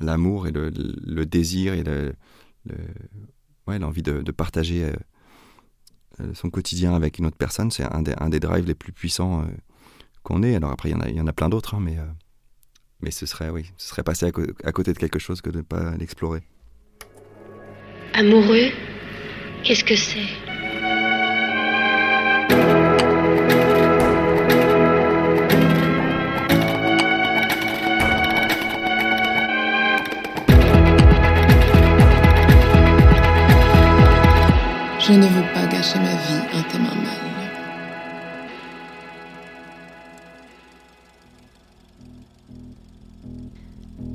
l'amour et le, désir et l'envie de, partager son quotidien avec une autre personne, c'est un des, drives les plus puissants qu'on ait. Alors après, il y en a, plein d'autres, hein, mais, ce serait, ce serait passer à, côté de quelque chose que de ne pas l'explorer. Amoureux, qu'est-ce que c'est?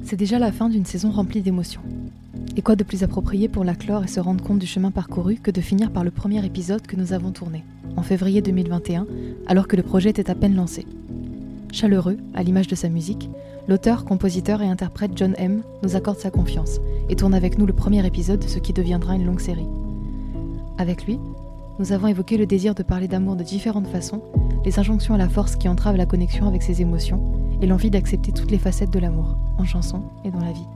C'est déjà la fin d'une saison remplie d'émotions. Et quoi de plus approprié pour la clore et se rendre compte du chemin parcouru que de finir par le premier épisode que nous avons tourné, en février 2021, alors que le projet était à peine lancé. Chaleureux, à l'image de sa musique, l'auteur, compositeur et interprète John M. nous accorde sa confiance et tourne avec nous le premier épisode de ce qui deviendra une longue série. Avec lui, nous avons évoqué le désir de parler d'amour de différentes façons, les injonctions à la force qui entravent la connexion avec ses émotions, et l'envie d'accepter toutes les facettes de l'amour, en chanson et dans la vie.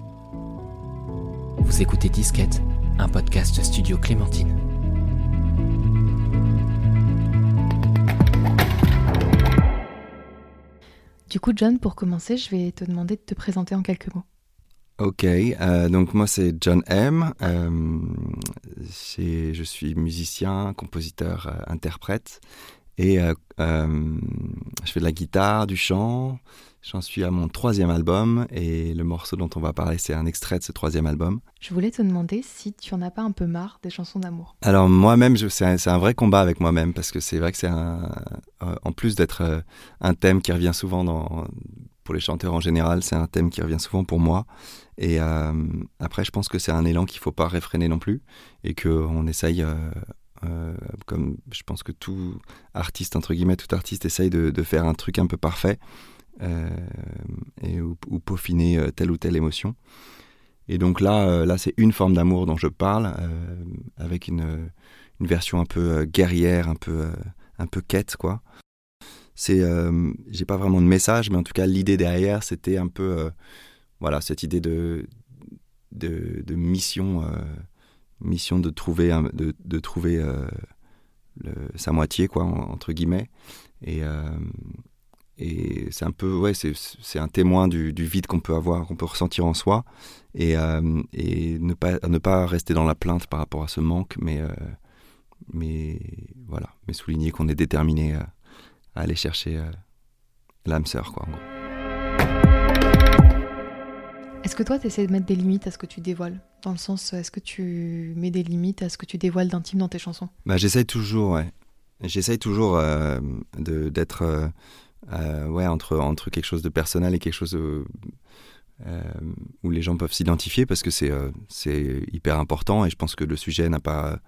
Vous écoutez Disquette, un podcast studio Clémentine. Du coup, John, pour commencer, je vais te demander de te présenter en quelques mots. Ok, euh, donc moi c'est John M. Euh, je suis musicien, compositeur, euh, interprète et je fais de la guitare, du chant, J'en suis à mon troisième album et le morceau dont on va parler, c'est un extrait de ce troisième album. Je voulais te demander si tu en as pas un peu marre des chansons d'amour. Alors moi-même, c'est un, vrai combat avec moi-même parce que c'est vrai que c'est un, euh, en plus d'être euh, un thème qui revient souvent dans, pour les chanteurs en général, c'est un thème qui revient souvent pour moi. Et euh, après, je pense que c'est un élan qu'il faut pas réfréner non plus et qu'on essaye. comme je pense que tout artiste, entre guillemets, tout artiste essaye de, faire un truc un peu parfait. Euh, et, ou, peaufiner euh, telle ou telle émotion. Et donc là, euh, là c'est une forme d'amour dont je parle, avec une, une, version un peu guerrière, un peu, un peu quête, quoi. C'est, j'ai pas vraiment de message, mais en tout cas, l'idée derrière, c'était un peu, voilà, cette idée de, de, mission, mission de trouver, de, de trouver sa moitié, quoi, entre guillemets. Et, et c'est un peu, ouais, c'est un témoin du, vide qu'on peut avoir, qu'on peut ressentir en soi, et, euh, et ne, pas, ne pas rester dans la plainte par rapport à ce manque, mais, euh, mais voilà, mais souligner qu'on est déterminé à, aller chercher euh, l'âme sœur, quoi, Est-ce que toi, tu essaies de mettre des limites à ce que tu dévoiles? Dans le sens, est-ce que tu mets des limites à ce que tu dévoiles d'intime dans tes chansons? Bah, J'essaye toujours, ouais. J'essaye toujours d'être euh, ouais, entre, entre quelque chose de personnel et quelque chose euh, euh, où les gens peuvent s'identifier parce que c'est c'est hyper important et je pense que le sujet n'a pas.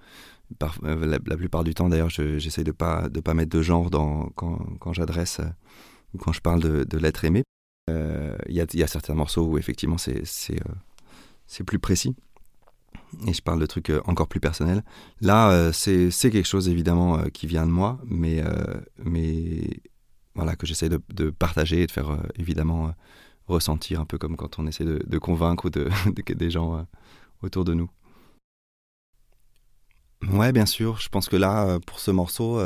La, plupart du temps, d'ailleurs, j'essaie de pas de pas mettre de genre quand, quand j'adresse ou quand je parle de, de l'être aimé. Il y, a, y, a, certains morceaux où effectivement c'est c'est plus précis et je parle de trucs encore plus personnels. Là, c'est quelque chose évidemment qui vient de moi, mais, mais voilà, que j'essaie de, partager et de faire euh, évidemment euh, ressentir un peu comme quand on essaie de, convaincre de, des gens euh, autour de nous. Ouais, bien sûr. Je pense que là, pour ce morceau,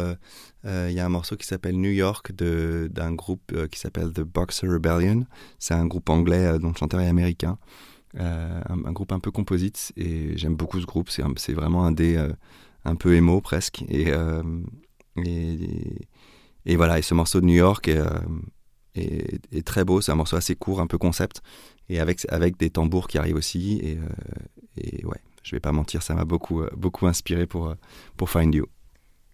il y a un morceau qui s'appelle New York d'un groupe qui s'appelle The Boxer Rebellion. C'est un groupe anglais dont le chanteur est américain. Un, groupe un peu composite et j'aime beaucoup ce groupe. C'est vraiment un des un peu émo presque. Et, et, voilà, et ce morceau de New York est, euh, très beau. C'est un morceau assez court, un peu concept, et avec, avec des tambours qui arrivent aussi. Euh, et ouais, je vais pas mentir, ça m'a beaucoup, euh, beaucoup inspiré pour, pour Find You.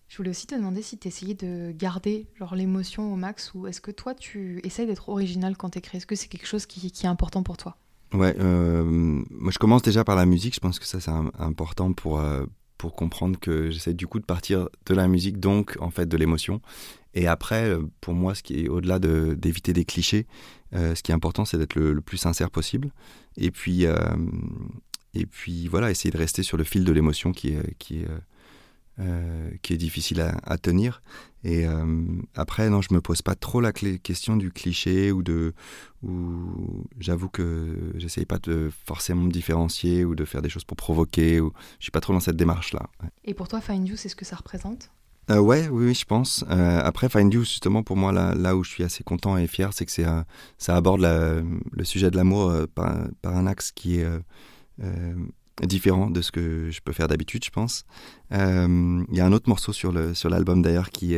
Je voulais aussi te demander si tu essayais de garder genre l'émotion au max ou est-ce que toi tu essayes d'être original quand tu écris Est-ce que c'est quelque chose qui, qui, est important pour toi? Ouais, moi je commence déjà par la musique, je pense que ça c'est important pour, pour comprendre que j'essaie du coup de partir de la musique, donc en fait de l'émotion. Et après, euh, pour moi, ce qui est au-delà d'éviter des clichés, euh, ce qui est important, c'est d'être le, plus sincère possible. Et puis, euh, et puis voilà, essayer de rester sur le fil de l'émotion qui est, qui est qui est difficile à, tenir. Et après, non, je me pose pas trop la question du cliché ou de. Ou j'avoue que j'essaye pas de forcément me différencier ou de faire des choses pour provoquer. Ou je suis pas trop dans cette démarche-là. Et pour toi, Find You, c'est ce que ça représente? Euh, ouais, oui, je pense. Euh, après, Find You, justement, pour moi, là, là, où je suis assez content et fier, c'est que c'est, ça aborde le sujet de l'amour euh, par, par, un axe qui est différent de ce que je peux faire d'habitude, je pense. Il y a un autre morceau sur, le, sur l'album, d'ailleurs, qui,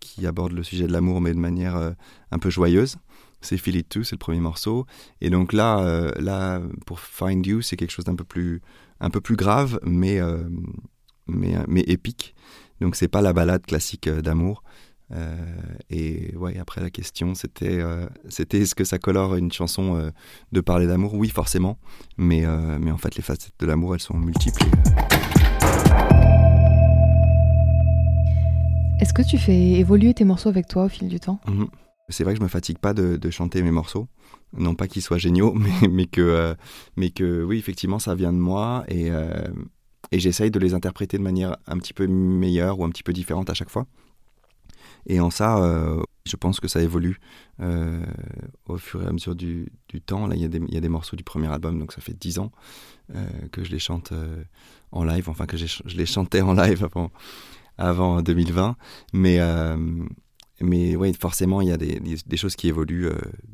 qui aborde le sujet de l'amour, mais de manière un peu joyeuse. C'est Feel It Too, c'est le premier morceau. Et donc là, là pour Find You, c'est quelque chose d'un peu plus, un peu plus grave, mais, mais, mais épique. Donc c'est pas la balade classique euh, d'amour. Euh, et ouais, après la question, c'était euh, c'était est-ce que ça colore une chanson de parler d'amour? Oui, forcément. Mais, mais en fait, les facettes de l'amour, elles sont multiples. Est-ce que tu fais évoluer tes morceaux avec toi au fil du temps? Mhm. C'est vrai que je me fatigue pas de, chanter mes morceaux. Non pas qu'ils soient géniaux, mais, mais, que, mais que oui, effectivement, ça vient de moi. Et, et j'essaye de les interpréter de manière un petit peu meilleure ou un petit peu différente à chaque fois. Et en ça, euh, je pense que ça évolue euh, au fur et à mesure du, temps. Là, il y, y, a des morceaux du premier album, donc ça fait dix ans euh, que je les chante en live, enfin que je les chantais en live avant, avant 2020. Mais, mais oui, forcément, il y a des, des choses qui évoluent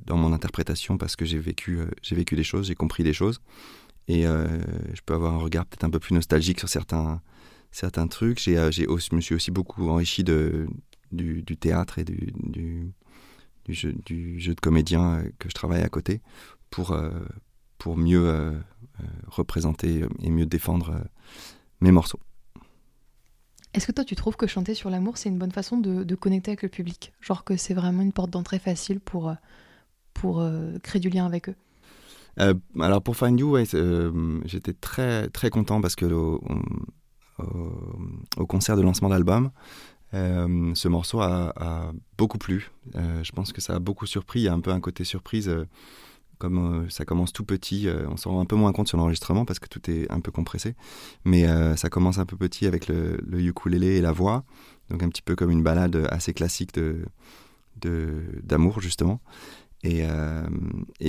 dans mon interprétation parce que j'ai vécu, j'ai vécu des choses, j'ai compris des choses. Et je peux avoir un regard peut-être un peu plus nostalgique sur certains, certains trucs. J'ai je me suis aussi beaucoup enrichi de, du, du théâtre et du, du, du, jeu, du, jeu, de comédien euh, que je travaille à côté pour, pour mieux représenter et mieux défendre mes morceaux. Est-ce que toi tu trouves que chanter sur l'amour c'est une bonne façon de, de, connecter avec le public? Genre que c'est vraiment une porte d'entrée facile pour, pour créer du lien avec eux? Euh, alors pour Find You, euh, j'étais très très content parce que au, concert de lancement d'album, euh, ce morceau a, beaucoup plu. je pense que ça a beaucoup surpris. Il y a un peu un côté surprise. comme ça commence tout petit, on s'en rend un peu moins compte sur l'enregistrement parce que tout est un peu compressé. Mais ça commence un peu petit avec le, le, ukulélé et la voix. Donc un petit peu comme une balade assez classique de d'amour justement. Et, euh,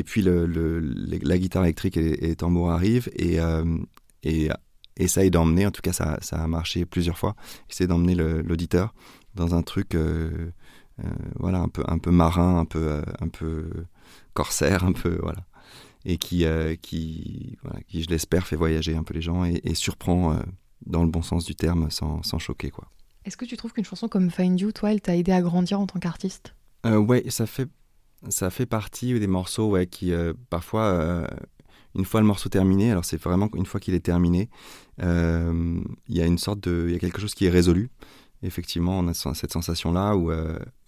puis la guitare électrique et les tambours arrivent euh, et essaye d'emmener, en tout cas ça, ça, a marché plusieurs fois, essaye d'emmener l'auditeur dans un truc euh, voilà, un, peu, un peu marin, un peu, un peu corsaire, un peu voilà, et qui, qui, voilà, qui je l'espère, fait voyager un peu les gens et, et surprend dans le bon sens du terme sans, sans choquer. quoi. Est-ce que tu trouves qu'une chanson comme Find You, toi, elle t'a aidé à grandir en tant qu'artiste? Euh, Ouais, ça fait ça fait partie des morceaux ouais, qui, euh, parfois, euh, une fois le morceau terminé, alors c'est vraiment une fois qu'il est terminé, euh, il y a une sorte de. Il y a quelque chose qui est résolu. Effectivement, on a cette sensation-là où,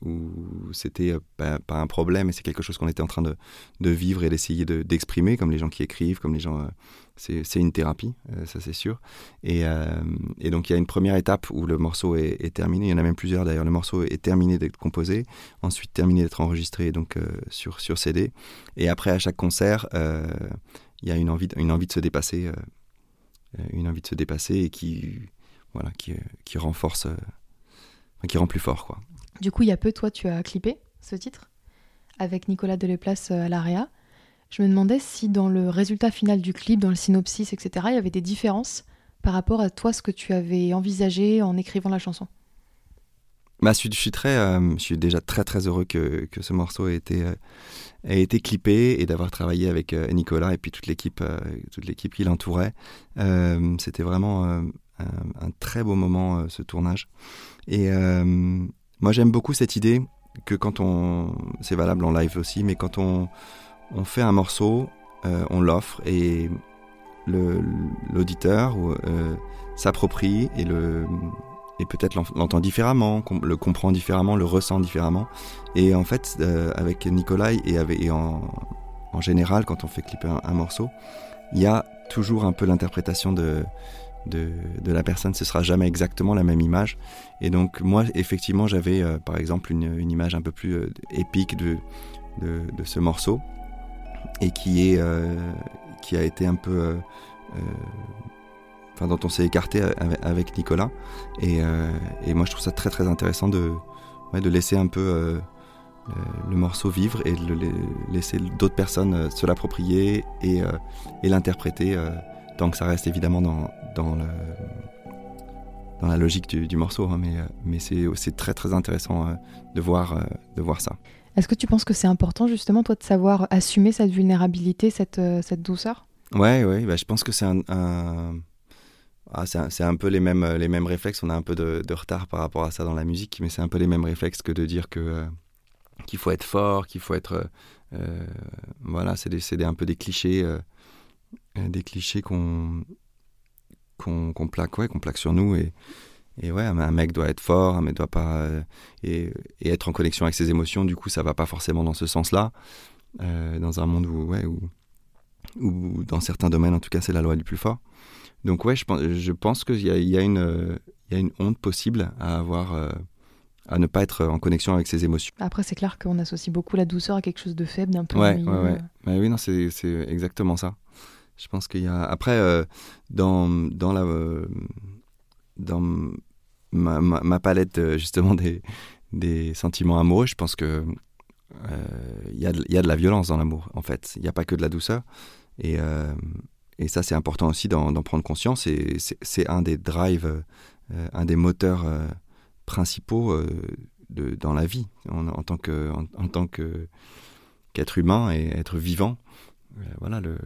où c'était pas, un problème, et c'est quelque chose qu'on était en train de, vivre et d'essayer d'exprimer, comme les gens qui écrivent, comme les gens c'est une thérapie, euh, ça c'est sûr. Et, euh, et, donc il y a une première étape où le morceau est, terminé, il y en a même plusieurs d'ailleurs, le morceau est terminé d'être composé, ensuite terminé d'être enregistré donc euh, sur, sur CD, et après à chaque concert, il y a une envie, une envie de se dépasser, une envie de se dépasser et qui, voilà, qui, qui renforce, qui rend plus fort. Quoi. Du coup, il y a peu, toi, tu as clippé ce titre avec Nicolas Deleplace à l'AREA. Je me demandais si dans le résultat final du clip, dans le synopsis, etc., il y avait des différences par rapport à toi, ce que tu avais envisagé en écrivant la chanson. Bah, je, suis très, euh, je suis déjà très très heureux que, que ce morceau ait été, euh, ait été clippé et d'avoir travaillé avec euh, Nicolas et puis toute l'équipe, toute l'équipe qui l'entourait. C'était vraiment un, un, très beau moment ce tournage. Et moi j'aime beaucoup cette idée que quand on, c'est valable en live aussi, mais quand on on fait un morceau, on l'offre et l'auditeur s'approprie et, le, et peut-être l'entend différemment, le comprend différemment, le ressent différemment. Et en fait, euh, avec Nikolai et, en, général, quand on fait clipper un, morceau, il y a toujours un peu l'interprétation de, de, la personne. Ce sera jamais exactement la même image. Et donc, moi, effectivement, j'avais par exemple une, image un peu plus épique de, de ce morceau et qui, est, euh, qui a été un peu euh, enfin dont on s'est écarté avec, Nicolas. Et, et, moi, je trouve ça très très intéressant de, ouais, de laisser un peu le, morceau vivre et de le, laisser d'autres personnes se l'approprier et, et l'interpréter, tant que ça reste évidemment dans, dans le dans la logique du, morceau, hein, mais, mais c'est très très intéressant de, voir, de voir ça. Est-ce que tu penses que c'est important justement, toi, de savoir assumer cette vulnérabilité, cette, euh, cette douceur? Ouais, ouais, bah, je pense que c'est un, Ah, c'est un, peu les mêmes, les mêmes réflexes. On a un peu de, retard par rapport à ça dans la musique, mais c'est un peu les mêmes réflexes que de dire que euh, qu'il faut être fort, qu'il faut être. Euh, voilà, c'est un peu des clichés, des clichés qu'on qu'on plaque, ouais, qu'on plaque sur nous et et ouais, un mec doit être fort, un doit pas euh, et, être en connexion avec ses émotions. Du coup, ça va pas forcément dans ce sens-là. Euh, dans un monde où, où, dans certains domaines, en tout cas, c'est la loi du plus fort. Donc ouais, je pense, je pense qu'il y a, il y, a une, il y a une honte possible à avoir, euh, à ne pas être en connexion avec ses émotions. Après, c'est clair qu'on associe beaucoup la douceur à quelque chose de faible, d'un peu. Ouais, ouais, ouais. Bah oui, non, c'est, exactement ça. Je pense qu'il y a. Après, dans, dans la dans ma, ma, palette euh, justement des, des, sentiments amoureux, je pense que il euh, y, y, a de la violence dans l'amour, en fait. Il n'y a pas que de la douceur. Et, euh, et ça, c'est important aussi d'en prendre conscience. Et c'est un des drives, un des moteurs principaux de, dans la vie en, en tant que en, tant que qu'être humain et être vivant. voilà le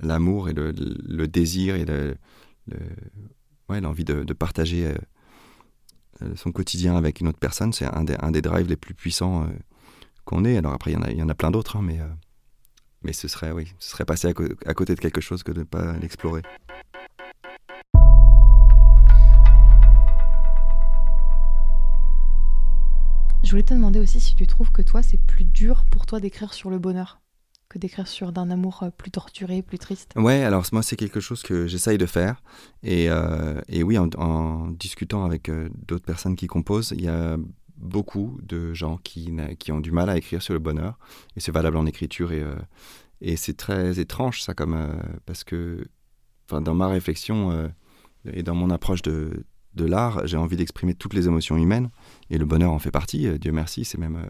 l'amour et le, le, désir et le, ouais, l'envie de, partager euh, euh, son quotidien avec une autre personne, c'est un des, un des drives les plus puissants euh, qu'on ait. Alors après, il y en a, y en a plein d'autres, hein, mais, mais ce serait, oui, ce serait passer à, côté de quelque chose que de ne pas l'explorer. Je voulais te demander aussi si tu trouves que toi, c'est plus dur pour toi d'écrire sur le bonheur que d'écrire sur d'un amour euh, plus torturé, plus triste Ouais, alors moi c'est quelque chose que j'essaye de faire. Et, euh, et oui, en, discutant avec euh, d'autres personnes qui composent, il y a beaucoup de gens qui, qui ont du mal à écrire sur le bonheur. Et c'est valable en écriture. Et, et c'est très étrange ça, comme, parce que dans ma réflexion et dans mon approche de, de l'art, j'ai envie d'exprimer toutes les émotions humaines. Et le bonheur en fait partie, Dieu merci, c'est même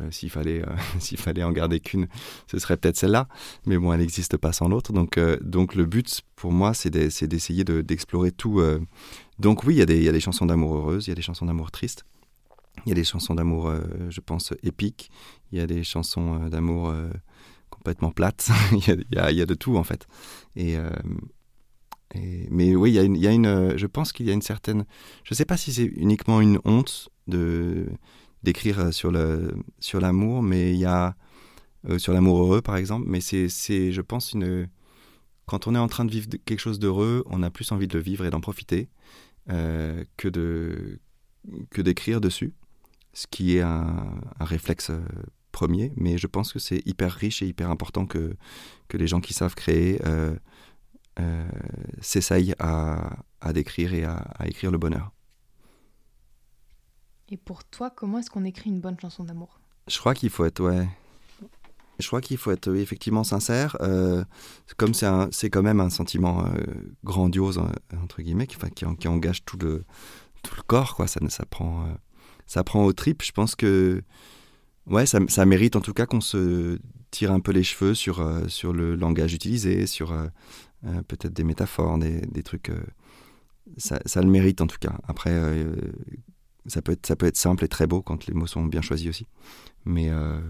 euh, s'il fallait, euh, s'il fallait en garder qu'une, ce serait peut-être celle-là. Mais bon, elle n'existe pas sans l'autre. Donc, euh, donc le but pour moi, c'est d'essayer d'explorer tout. Donc oui, il y, a des, chansons d'amour heureuses, il y a des chansons d'amour tristes, il y a des chansons d'amour, je pense, épiques, il y a des chansons d'amour complètement plates. il, y a, de tout en fait. Et, mais oui, y a une je pense qu'il y a une certaine, je ne sais pas si c'est uniquement une honte de d'écrire euh, sur le sur l'amour, mais il y a euh, sur l'amour heureux par exemple, mais c'est c'est je pense une quand on est en train de vivre quelque chose d'heureux, on a plus envie de le vivre et d'en profiter euh, que de que d'écrire dessus, ce qui est un, réflexe premier, mais je pense que c'est hyper riche et hyper important que que les gens qui savent créer euh, s'essayent à, à décrire et à écrire le bonheur. Et pour toi, comment est-ce qu'on écrit une bonne chanson d'amour? Je crois qu'il faut être, ouais. Je crois qu'il faut être effectivement sincère. Euh, comme c'est quand même un sentiment euh, grandiose euh, entre guillemets, qui, qui, engage tout le tout le corps, quoi. Ça, ça prend euh, ça prend au trip. Je pense que ouais, ça, ça mérite en tout cas qu'on se tire un peu les cheveux sur sur le langage utilisé, sur peut-être des métaphores, des, des trucs. Ça, ça, le mérite en tout cas. Après, ça peut, être, ça peut être simple et très beau quand les mots sont bien choisis aussi. Mais euh,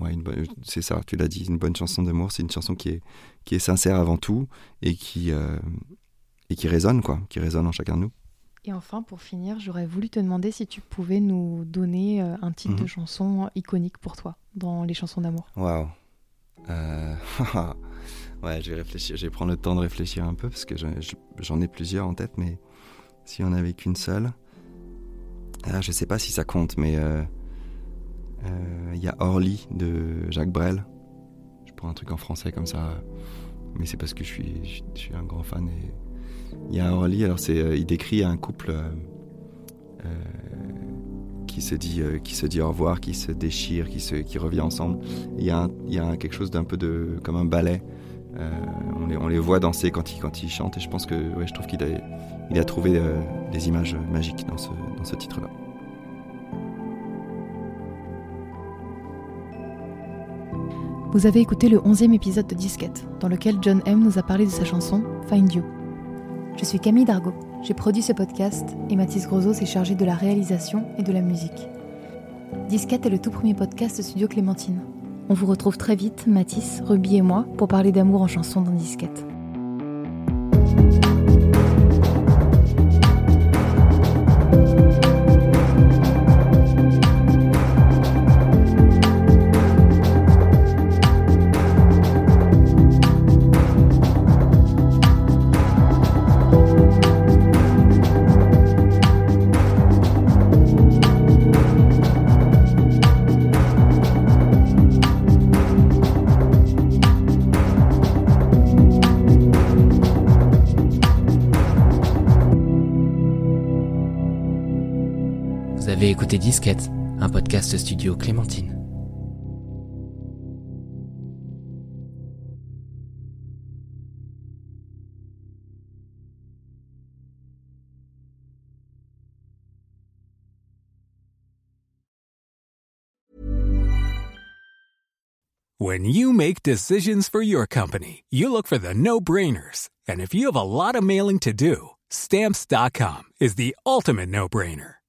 ouais, c'est ça, tu l'as dit, une bonne chanson d'amour, c'est une chanson qui est, qui est sincère avant tout et qui, euh, et qui résonne, quoi, qui résonne en chacun de nous. Et enfin, pour finir, j'aurais voulu te demander si tu pouvais nous donner euh, un titre de mhm. chanson iconique pour toi dans les chansons d'amour. Waouh! ouais, je vais réfléchir, je vais prendre le temps de réfléchir un peu parce que j'en ai plusieurs en tête, mais si on avait qu'une seule. Ah, je sais pas si ça compte, mais euh, euh, il y a Orly de Jacques Brel. Je prends un truc en français comme ça, mais c'est parce que je suis, un grand fan. il y a Orly, alors euh, il décrit un couple qui se dit, qui se dit au revoir, qui se déchire, qui revient ensemble. Il y a, y a quelque chose d'un peu de, comme un ballet on, les, on les voit danser quand ils, quand ils chantent et je pense que ouais, je trouve qu'il a, il a trouvé des images magiques dans ce, dans ce titre-là. Vous avez écouté le 11e épisode de Disquette, dans lequel John M nous a parlé de sa chanson Find You. Je suis Camille Dargaud, j'ai produit ce podcast et Mathis Grosot s'est chargé de la réalisation et de la musique. Disquette est le tout premier podcast de Studio Clémentine. On vous retrouve très vite, Mathis, Ruby et moi, pour parler d'amour en chanson dans Disquette. Disquette, un podcast studio Clémentine. When you make decisions for your company, you look for the no-brainers. And if you have a lot of mailing to do, stamps.com is the ultimate no-brainer.